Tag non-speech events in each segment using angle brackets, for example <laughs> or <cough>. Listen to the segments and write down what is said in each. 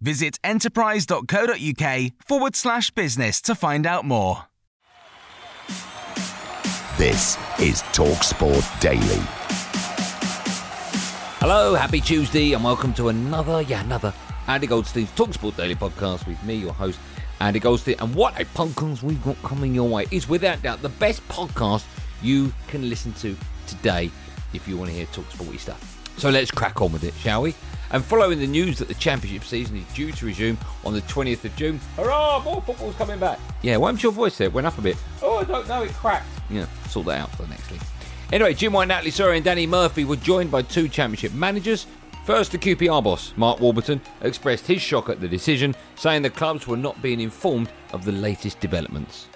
Visit enterprise.co.uk forward slash business to find out more. This is TalkSport Daily. Hello, happy Tuesday, and welcome to another, yeah, another Andy Goldstein's Talksport Daily podcast with me, your host, Andy Goldstein. And what a podcast we've got coming your way is without doubt the best podcast you can listen to today if you want to hear Talksporty stuff. So let's crack on with it, shall we? And following the news that the championship season is due to resume on the 20th of June, hurrah, more football's coming back. Yeah, why was your voice there? It went up a bit. Oh, I don't know, it cracked. Yeah, sort that out for the next league. Anyway, Jim White, Natalie Sawyer, and Danny Murphy were joined by two championship managers. First, the QPR boss, Mark Warburton, expressed his shock at the decision, saying the clubs were not being informed of the latest developments.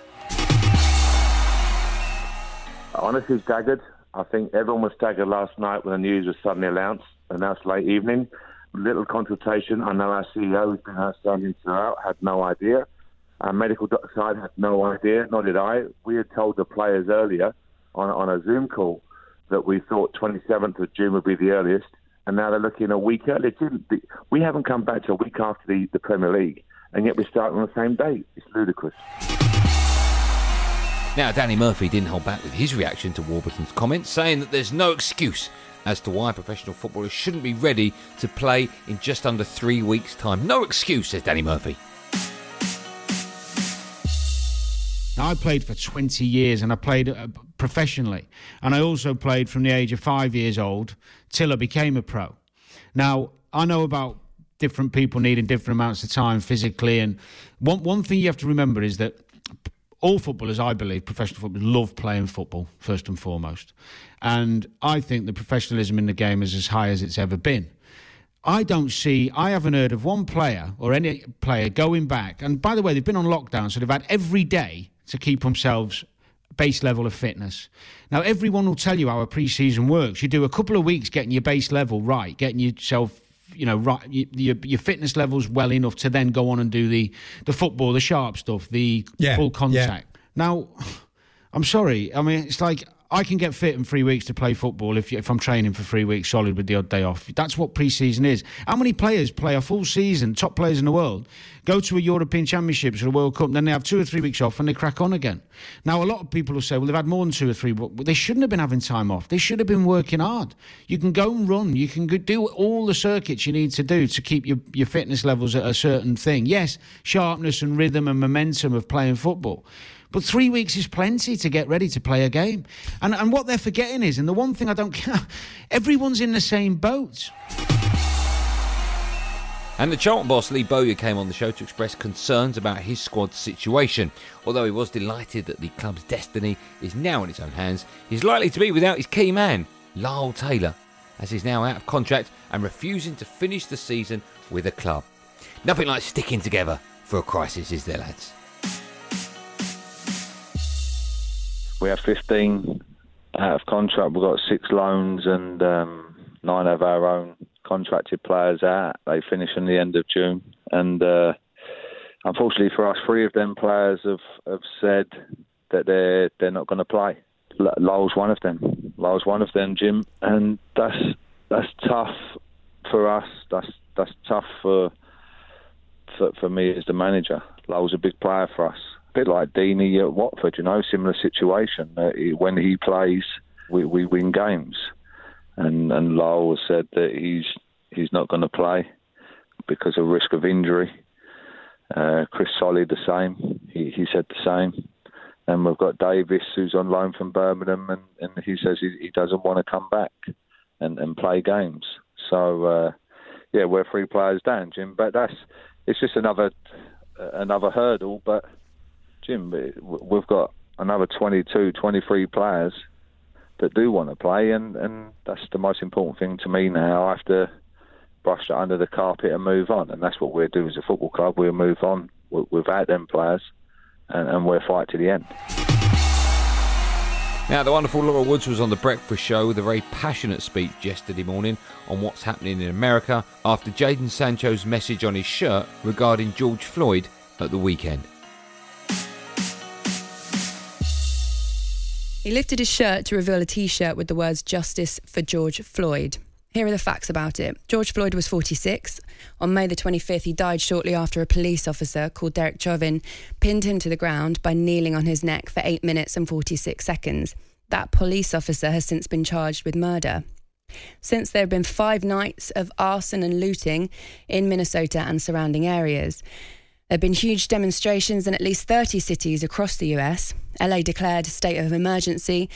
Honestly, staggered. I think everyone was staggered last night when the news was suddenly announced, announced late evening. Little consultation. I know our CEO, who's been outstanding throughout, had no idea. Our medical side had no idea, nor did I. We had told the players earlier on, on a Zoom call that we thought 27th of June would be the earliest, and now they're looking a week earlier. We haven't come back to a week after the, the Premier League, and yet we're starting on the same day. It's ludicrous. Now, Danny Murphy didn't hold back with his reaction to Warburton's comments, saying that there's no excuse as to why professional footballers shouldn't be ready to play in just under three weeks' time. No excuse, says Danny Murphy. I played for 20 years and I played uh, professionally. And I also played from the age of five years old till I became a pro. Now, I know about different people needing different amounts of time physically. And one, one thing you have to remember is that all footballers, I believe, professional footballers, love playing football first and foremost. And I think the professionalism in the game is as high as it's ever been. I don't see, I haven't heard of one player or any player going back. And by the way, they've been on lockdown, so they've had every day to keep themselves base level of fitness. Now, everyone will tell you how a pre-season works. You do a couple of weeks getting your base level right, getting yourself you know, right, your, your fitness levels well enough to then go on and do the the football, the sharp stuff, the yeah, full contact. Yeah. Now, <sighs> I'm sorry. I mean, it's like I can get fit in three weeks to play football if, if I'm training for three weeks solid with the odd day off. That's what pre-season is. How many players play a full season, top players in the world, go to a European Championships or a World Cup, and then they have two or three weeks off and they crack on again? Now, a lot of people will say, well, they've had more than two or three, but they shouldn't have been having time off. They should have been working hard. You can go and run. You can do all the circuits you need to do to keep your, your fitness levels at a certain thing. Yes, sharpness and rhythm and momentum of playing football. But three weeks is plenty to get ready to play a game. And, and what they're forgetting is, and the one thing I don't care, <laughs> everyone's in the same boat. And the Charlton boss Lee Bowyer came on the show to express concerns about his squad's situation. Although he was delighted that the club's destiny is now in its own hands, he's likely to be without his key man, Lyle Taylor, as he's now out of contract and refusing to finish the season with a club. Nothing like sticking together for a crisis, is there, lads? We have 15 out of contract. We've got six loans and um, nine of our own contracted players out. They finish in the end of June. And uh, unfortunately for us, three of them players have, have said that they're they're not going to play. Lyle's one of them. Lyle's one of them, Jim, and that's that's tough for us. That's that's tough for for, for me as the manager. Lyle's a big player for us bit like Deeney at Watford, you know, similar situation. Uh, when he plays, we, we win games. And and Lyle said that he's he's not going to play because of risk of injury. Uh, Chris Solly the same. He he said the same. And we've got Davis who's on loan from Birmingham, and, and he says he, he doesn't want to come back and, and play games. So uh, yeah, we're three players down, Jim. But that's it's just another another hurdle. But Jim, we've got another 22, 23 players that do want to play, and, and that's the most important thing to me now. I have to brush that under the carpet and move on, and that's what we'll do as a football club. We'll move on without them players, and, and we'll fight to the end. Now, the wonderful Laura Woods was on The Breakfast Show with a very passionate speech yesterday morning on what's happening in America after Jadon Sancho's message on his shirt regarding George Floyd at the weekend. He lifted his shirt to reveal a t shirt with the words Justice for George Floyd. Here are the facts about it. George Floyd was 46. On May the 25th, he died shortly after a police officer called Derek Chauvin pinned him to the ground by kneeling on his neck for 8 minutes and 46 seconds. That police officer has since been charged with murder. Since there have been five nights of arson and looting in Minnesota and surrounding areas. There have been huge demonstrations in at least 30 cities across the US. LA declared a state of emergency,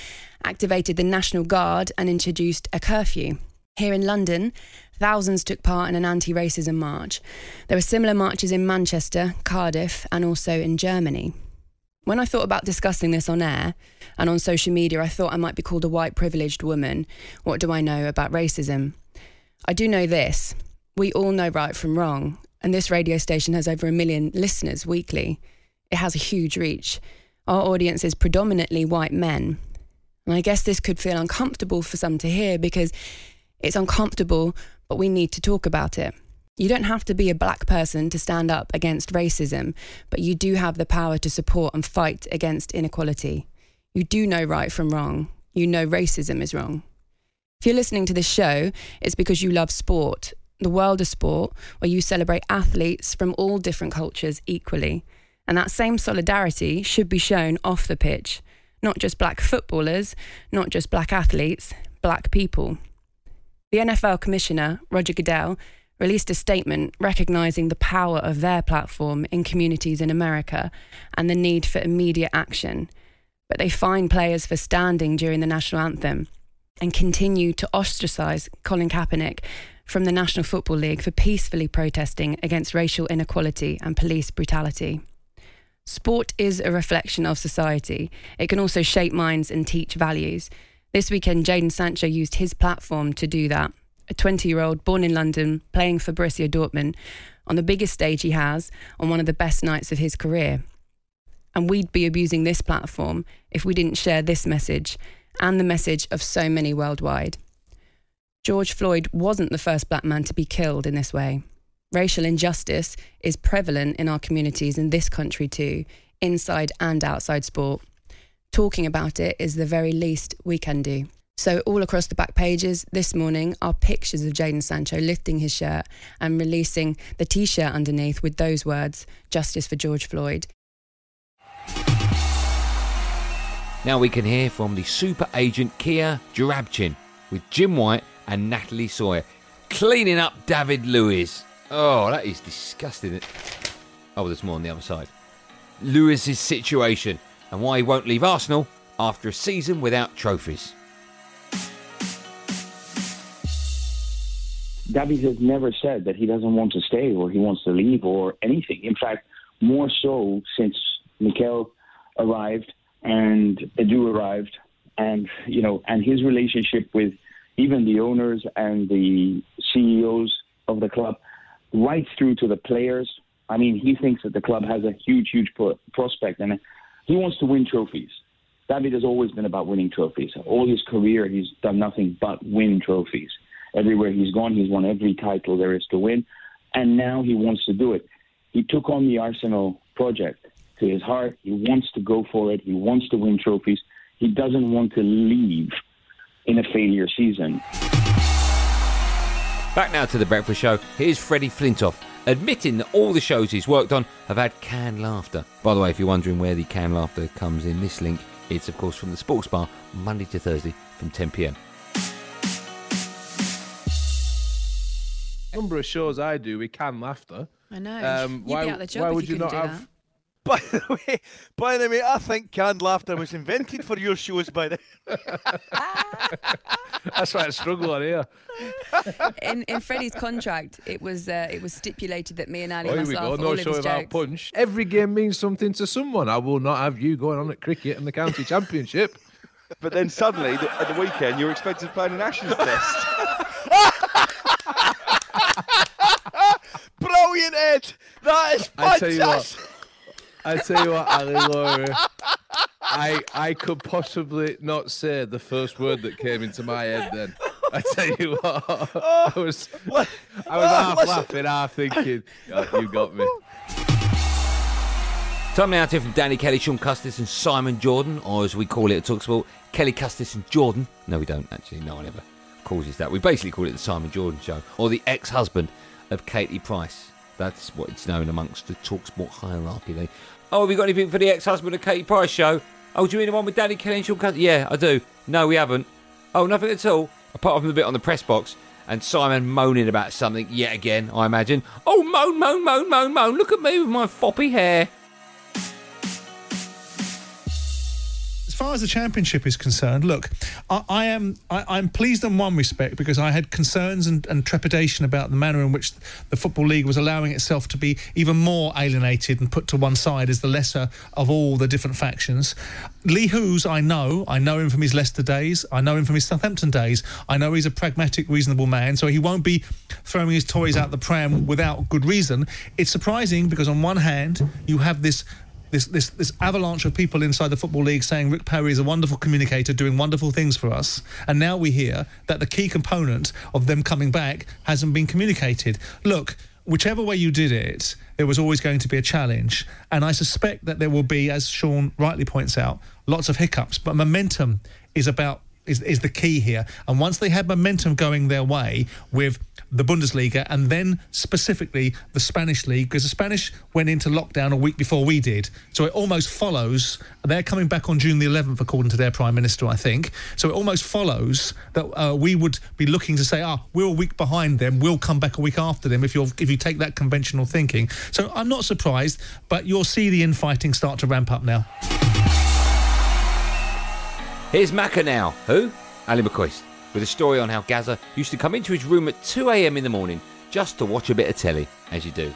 activated the National Guard, and introduced a curfew. Here in London, thousands took part in an anti racism march. There were similar marches in Manchester, Cardiff, and also in Germany. When I thought about discussing this on air and on social media, I thought I might be called a white privileged woman. What do I know about racism? I do know this we all know right from wrong, and this radio station has over a million listeners weekly. It has a huge reach. Our audience is predominantly white men. And I guess this could feel uncomfortable for some to hear because it's uncomfortable, but we need to talk about it. You don't have to be a black person to stand up against racism, but you do have the power to support and fight against inequality. You do know right from wrong. You know racism is wrong. If you're listening to this show, it's because you love sport, the world of sport, where you celebrate athletes from all different cultures equally. And that same solidarity should be shown off the pitch. Not just black footballers, not just black athletes, black people. The NFL Commissioner, Roger Goodell, released a statement recognizing the power of their platform in communities in America and the need for immediate action. But they fine players for standing during the national anthem and continue to ostracize Colin Kaepernick from the National Football League for peacefully protesting against racial inequality and police brutality. Sport is a reflection of society. It can also shape minds and teach values. This weekend, Jadon Sancho used his platform to do that. A 20 year old born in London, playing for Borussia Dortmund on the biggest stage he has on one of the best nights of his career. And we'd be abusing this platform if we didn't share this message and the message of so many worldwide. George Floyd wasn't the first black man to be killed in this way. Racial injustice is prevalent in our communities in this country too, inside and outside sport talking about it is the very least we can do. So, all across the back pages this morning are pictures of Jadon Sancho lifting his shirt and releasing the t shirt underneath with those words Justice for George Floyd. Now we can hear from the super agent Kia Joorabchian with Jim White and Natalie Sawyer cleaning up David Luiz. Oh, that is disgusting. Oh, there's more on the other side. Luiz's situation and why he won't leave Arsenal after a season without trophies. David has never said that he doesn't want to stay or he wants to leave or anything. In fact, more so since Mikel arrived and Edu arrived, and you know, and his relationship with even the owners and the CEOs of the club, right through to the players. I mean, he thinks that the club has a huge, huge pro- prospect, and he wants to win trophies. David has always been about winning trophies. All his career, he's done nothing but win trophies. Everywhere he's gone, he's won every title there is to win, and now he wants to do it. He took on the Arsenal project to his heart. He wants to go for it. He wants to win trophies. He doesn't want to leave in a failure season. Back now to the breakfast show. Here's Freddie Flintoff admitting that all the shows he's worked on have had canned laughter. By the way, if you're wondering where the canned laughter comes in this link, it's of course from the Sports Bar, Monday to Thursday from 10 pm. Number of shows I do with canned laughter. I know. Um, You'd why, be out of the job why if would you you, not couldn't do have? By the <laughs> way, by the way, I think canned laughter was invented for your shows. By the <laughs> That's why I struggle on here. in in Freddie's contract, it was uh, it was stipulated that me and Ally Oh, must we laugh go. at No all show of his without jokes. punch. Every game means something to someone. I will not have you going on at cricket and the county <laughs> championship. But then suddenly, th- at the weekend, you're expected to play in an Ashes test. Brilliant, Ed. That is I tell you fantastic. What. I tell you what, Ally Laura. I I could possibly not say the first word that came into my head. Then I tell you what, I was I was half laughing, half thinking, "Oh, "You got me." Time now to hear from Danny Kelly, Sean Custis, and Simon Jordan, or as we call it at Talksport, Kelly Custis and Jordan. No, we don't actually. No one ever calls it that. We basically call it the Simon Jordan Show, or the ex-husband of Katie Price. That's what it's known amongst the Talksport hierarchy. They, oh, have we got anything for the ex-husband of Katie Price show? Oh, do you mean the one with Danny Kelly and Sean Custis? Yeah, I do. No, we haven't. Oh, nothing at all. Apart from the bit on the press box. And Simon moaning about something yet again, I imagine. Oh, moan, moan, moan, moan, moan. Look at me with my foppy hair. Far as the championship is concerned, look, I, I am I, I'm pleased in one respect because I had concerns and, and trepidation about the manner in which the football league was allowing itself to be even more alienated and put to one side as the lesser of all the different factions. Lee Hoos, I know, I know him from his Leicester days, I know him from his Southampton days. I know he's a pragmatic, reasonable man, so he won't be throwing his toys out the pram without good reason. It's surprising because on one hand you have this this, this this avalanche of people inside the football league saying Rick Parry is a wonderful communicator doing wonderful things for us. And now we hear that the key component of them coming back hasn't been communicated. Look whichever way you did it there was always going to be a challenge. And I suspect that there will be as Sean rightly points out lots of hiccups. But momentum is about is, is the key here. And once they had momentum going their way with the Bundesliga and then specifically the Spanish league, because the Spanish went into lockdown a week before we did. So it almost follows, they're coming back on June the 11th, according to their Prime Minister, I think. So it almost follows that uh, we would be looking to say, ah, we're a week behind them, we'll come back a week after them if, you're, if you take that conventional thinking. So I'm not surprised, but you'll see the infighting start to ramp up now. Here's Macca now. Who? Ally McCoist. With a story on how Gaza used to come into his room at 2am in the morning just to watch a bit of telly, as you do.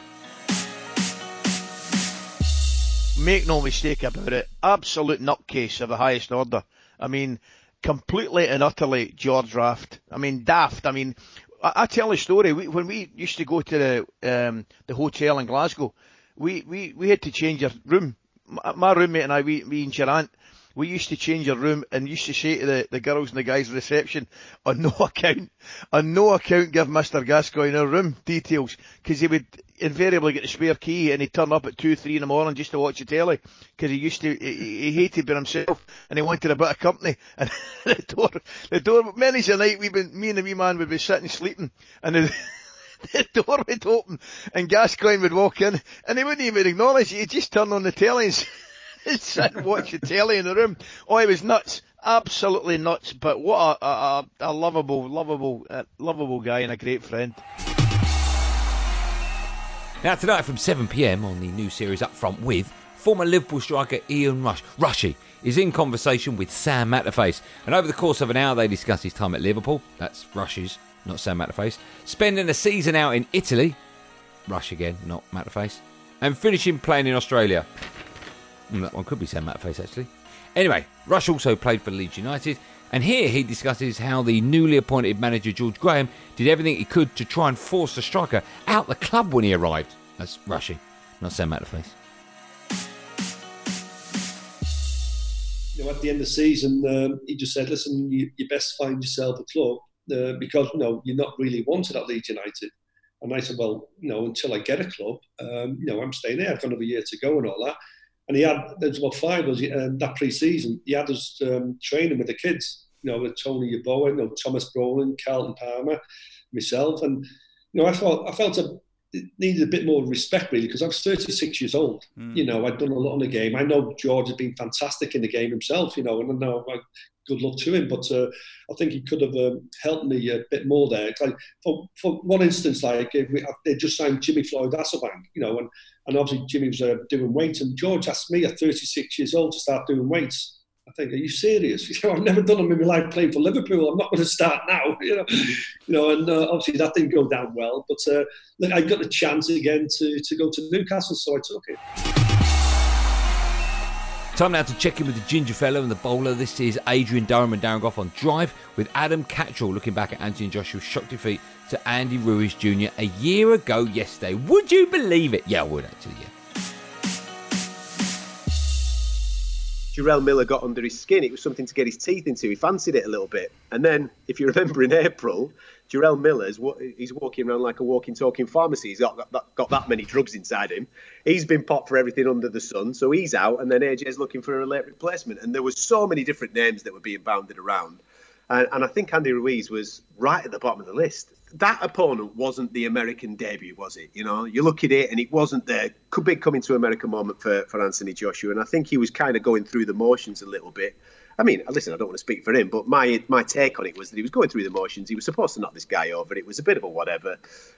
Make no mistake about it. Absolute nutcase of the highest order. I mean, completely and utterly George Raft. I mean, daft. I mean, I, I tell a story. We, when we used to go to the um, the hotel in Glasgow, we, we, we had to change our room. My, my roommate and I, we, me and Sharon, we used to change our room and used to say to the, the girls and the guys reception, on no <laughs> account, on no account give Mr. Gascoigne our room details, because he would invariably get the spare key and he'd turn up at two, three in the morning just to watch the telly, because he used to, he, he hated being himself and he wanted a bit of company. <laughs> And the door, the door, many's a night we've been, me and the wee man would be sitting sleeping and the, <laughs> the door would open and Gascoigne would walk in and he wouldn't even acknowledge it, he'd just turn on the telly and <laughs> sit and watch the telly in the room. Oh, he was nuts. Absolutely nuts. But what a, a, a lovable, lovable, uh, lovable guy and a great friend. Now, tonight from 7pm on the new series Up Front with former Liverpool striker Ian Rush. Rushy is in conversation with Sam Matterface. And over the course of an hour, they discuss his time at Liverpool. That's Rush's, not Sam Matterface. Spending a season out in Italy. Rush again, not Matterface. And finishing playing in Australia. That one could be Sam Matterface, actually. Anyway, Rush also played for Leeds United, and here he discusses how the newly appointed manager George Graham did everything he could to try and force the striker out the club when he arrived. That's Rushy, not Sam Matterface. You know, at the end of the season, um, he just said, "Listen, you, you best find yourself a club uh, because you know you're not really wanted at Leeds United." And I said, "Well, you know, until I get a club, um, you know, I'm staying there. I've got another year to go and all that." And he had there's about five of us um, that pre-season. He had us um, training with the kids, you know, with Tony Yeboah, you know, Thomas Brolin, Carlton Palmer, myself, and you know, I felt, I felt a it needed a bit more respect really because I was 36 years old. Mm. You know, I'd done a lot in the game. I know George has been fantastic in the game himself. You know, and I know like, good luck to him. But uh, I think he could have um, helped me a bit more there. Like for, for one instance, like uh, we, they just signed Jimmy Floyd Hasselbaink. You know, and and obviously Jimmy was uh, doing weights, and George asked me at 36 years old to start doing weights. I think, are you serious? <laughs> You know, I've never done them in my life playing for Liverpool. I'm not going to start now. <laughs> You know, you know, and uh, obviously that didn't go down well. But uh, look, I got the chance again to, to go to Newcastle, so I took it. Time now to check in with the ginger fellow and the bowler. This is Adrian Durham and Darren Gough on Drive with Adam Catterall looking back at Anthony Joshua's shock defeat to Andy Ruiz Jr. a year ago yesterday. Would you believe it? Yeah, I would actually, yeah. Jarrell Miller got under his skin. It was something to get his teeth into. He fancied it a little bit. And then, if you remember in April, Jarrell Miller's he's walking around like a walking, talking pharmacy. He's got, got, that, got that many drugs inside him. He's been popped for everything under the sun, so he's out. And then AJ's looking for a late replacement. And there were so many different names that were being bounded around. And, and I think Andy Ruiz was right at the bottom of the list. That opponent wasn't the American debut, was it? You know, you look at it and it wasn't the big coming to America moment for, for Anthony Joshua. And I think he was kind of going through the motions a little bit. I mean, listen, I don't want to speak for him, but my my take on it was that he was going through the motions. He was supposed to knock this guy over. It was a bit of a whatever.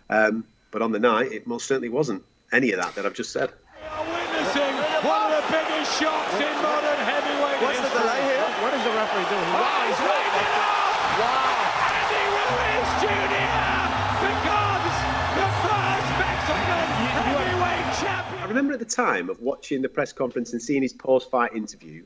Um, but on the night, it most certainly wasn't any of that that I've just said. Witnessing one of the biggest shocks in modern heavyweight What's the delay here? What is the referee doing? Oh, he's right now! Wow! At the time of watching the press conference and seeing his post-fight interview,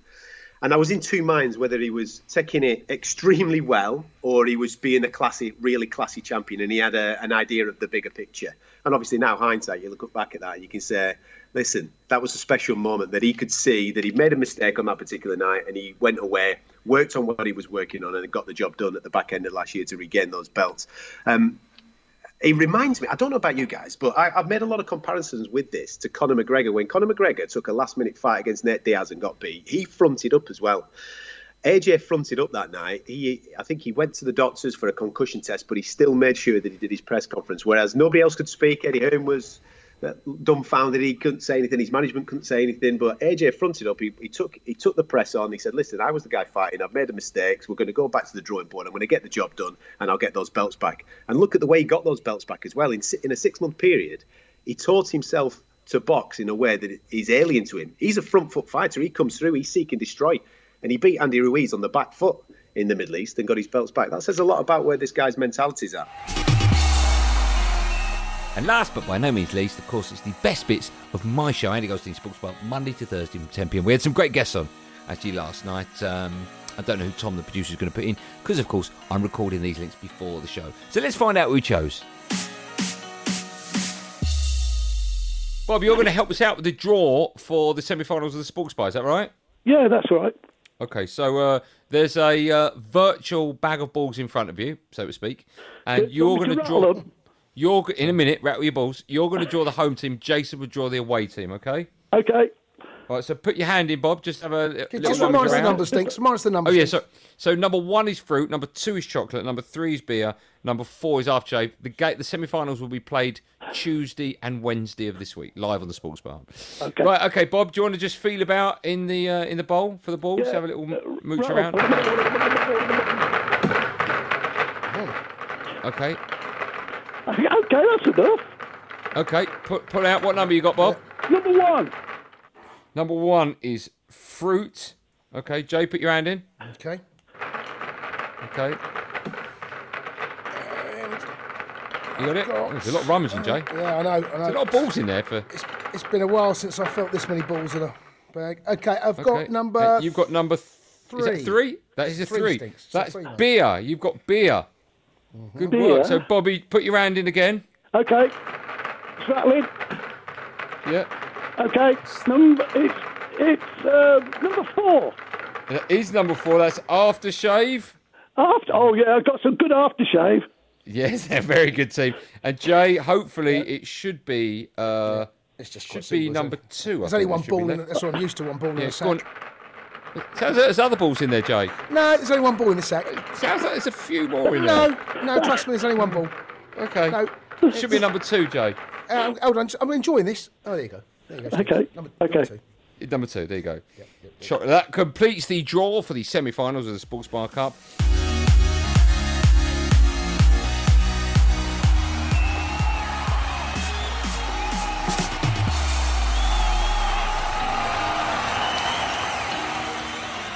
and I was in two minds whether he was taking it extremely well or he was being a classy, really classy champion, and he had a, an idea of the bigger picture. And obviously now hindsight, you look back at that, and you can say, listen, that was a special moment that he could see that he made a mistake on that particular night, and he went away, worked on what he was working on, and got the job done at the back end of last year to regain those belts. Um, he reminds me, I don't know about you guys, but I, have made a lot of comparisons with this to Conor McGregor. When Conor McGregor took a last minute fight against Nate Diaz and got beat, he fronted up as well. AJ fronted up that night. He, I think he went to the doctors for a concussion test, but he still made sure that he did his press conference. Whereas nobody else could speak. Eddie Hearn was dumbfounded. He couldn't say anything. His management couldn't say anything. But AJ fronted up. He, he took he took the press on. He said, "Listen, I was the guy fighting. I've made the mistakes. We're going to go back to the drawing board. I'm going to get the job done, and I'll get those belts back." And look at the way he got those belts back as well. In in a six month period, he taught himself to box in a way that is alien to him. He's a front foot fighter. He comes through. He seek and destroy, and he beat Andy Ruiz on the back foot in the Middle East and got his belts back. That says a lot about where this guy's mentality is at. And last but by no means least, of course, it's the best bits of my show, Andy Goldstein Sports Bar, Monday to Thursday from 10 pm. We had some great guests on actually last night. Um, I don't know who Tom, the producer, is going to put in because, of course, I'm recording these links before the show. So let's find out who we chose. Bob, you're going to help us out with the draw for the semi-finals of the Sports Bar. Is that right? Yeah, that's right. Okay, so uh, there's a uh, virtual bag of balls in front of you, so to speak, and you you're going to draw. rattle 'em? You're g- in a minute. Rattle your balls. You're going to draw the home team. Jason will draw the away team. Okay. Okay. All right. So put your hand in, Bob. Just have a little Just rummage minus the around. numbers, Stinks. Minus the numbers. Oh yeah. So so number one is fruit. Number two is chocolate. Number three is beer. Number four is aftershave. The gate. The semi-finals will be played Tuesday and Wednesday of this week, live on the Sports Bar. Okay. Right. Okay, Bob. Do you want to just feel about in the uh, in the bowl for the balls? Have a little m- mooch right. around. <laughs> Okay. Okay, that's enough. Okay. Put put out what number you got, Bob? Number one. Number one is fruit. Okay, Jay, put your hand in. Okay. Okay. You got it? Oh, there's a lot of rummaging, uh, Jay. Yeah, I know. I know. There's a lot of balls in there for. It's been a while since I felt this many balls in a bag. Okay, I've got Okay. number. Hey, You've got number. Th- Is three. that three? That is a Three, three. Stinks. It's a That's three beer. You've got beer. Good Beer? work. So, Bobby, put your hand in again. Okay. Rattling. Yeah. Okay. Number it's it's uh, number four. That is number four. That's aftershave. After oh yeah, I've got some good aftershave. Yes, they're <laughs> a very good team. And Jay, hopefully, it should be. Uh, It's just should be simple, number it? two. I There's think only one ball in That's what I'm used to. One ball in Yeah, a go on. sack. Sounds like there's other balls in there, Jay. No, there's only one ball in the sack. Sounds like there's a few more in there. no, no, trust me, there's only one ball. Okay. No. Should be number two, Jay. uh, hold on, I'm enjoying this. Oh, there you go. There you go. Okay. Number, Okay. Number two. Number two, there you go. Shot- That completes the draw for the semi finals of the Sports Bar Cup.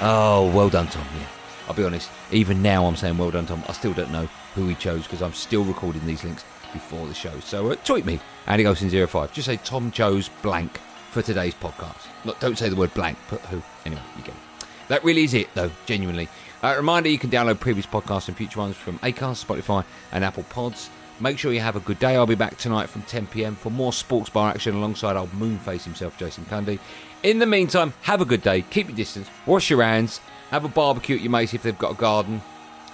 Oh, well done, Tom. Yeah, I'll be honest. Even now, I'm saying well done, Tom. I still don't know who he chose because I'm still recording these links before the show. So uh, tweet me, Andy Goldstein 05. Just say Tom chose blank for today's podcast. Not, don't say the word blank, put who. Anyway, you get it. That really is it, though, genuinely. Uh, reminder you can download previous podcasts and future ones from Acast, Spotify, and Apple Pods. Make sure you have a good day. I'll be back tonight from 10 pm for more sports bar action alongside old moonface himself, Jason Cundy. In the meantime, have a good day. Keep your distance. Wash your hands. Have a barbecue at your mates if they've got a garden.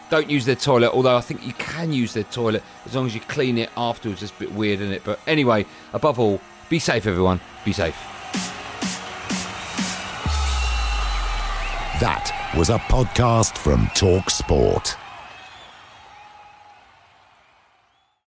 Don't use their toilet, although I think you can use their toilet as long as you clean it afterwards. It's a bit weird, isn't it? But anyway, above all, be safe, everyone. Be safe. That was a podcast from Talk Sport.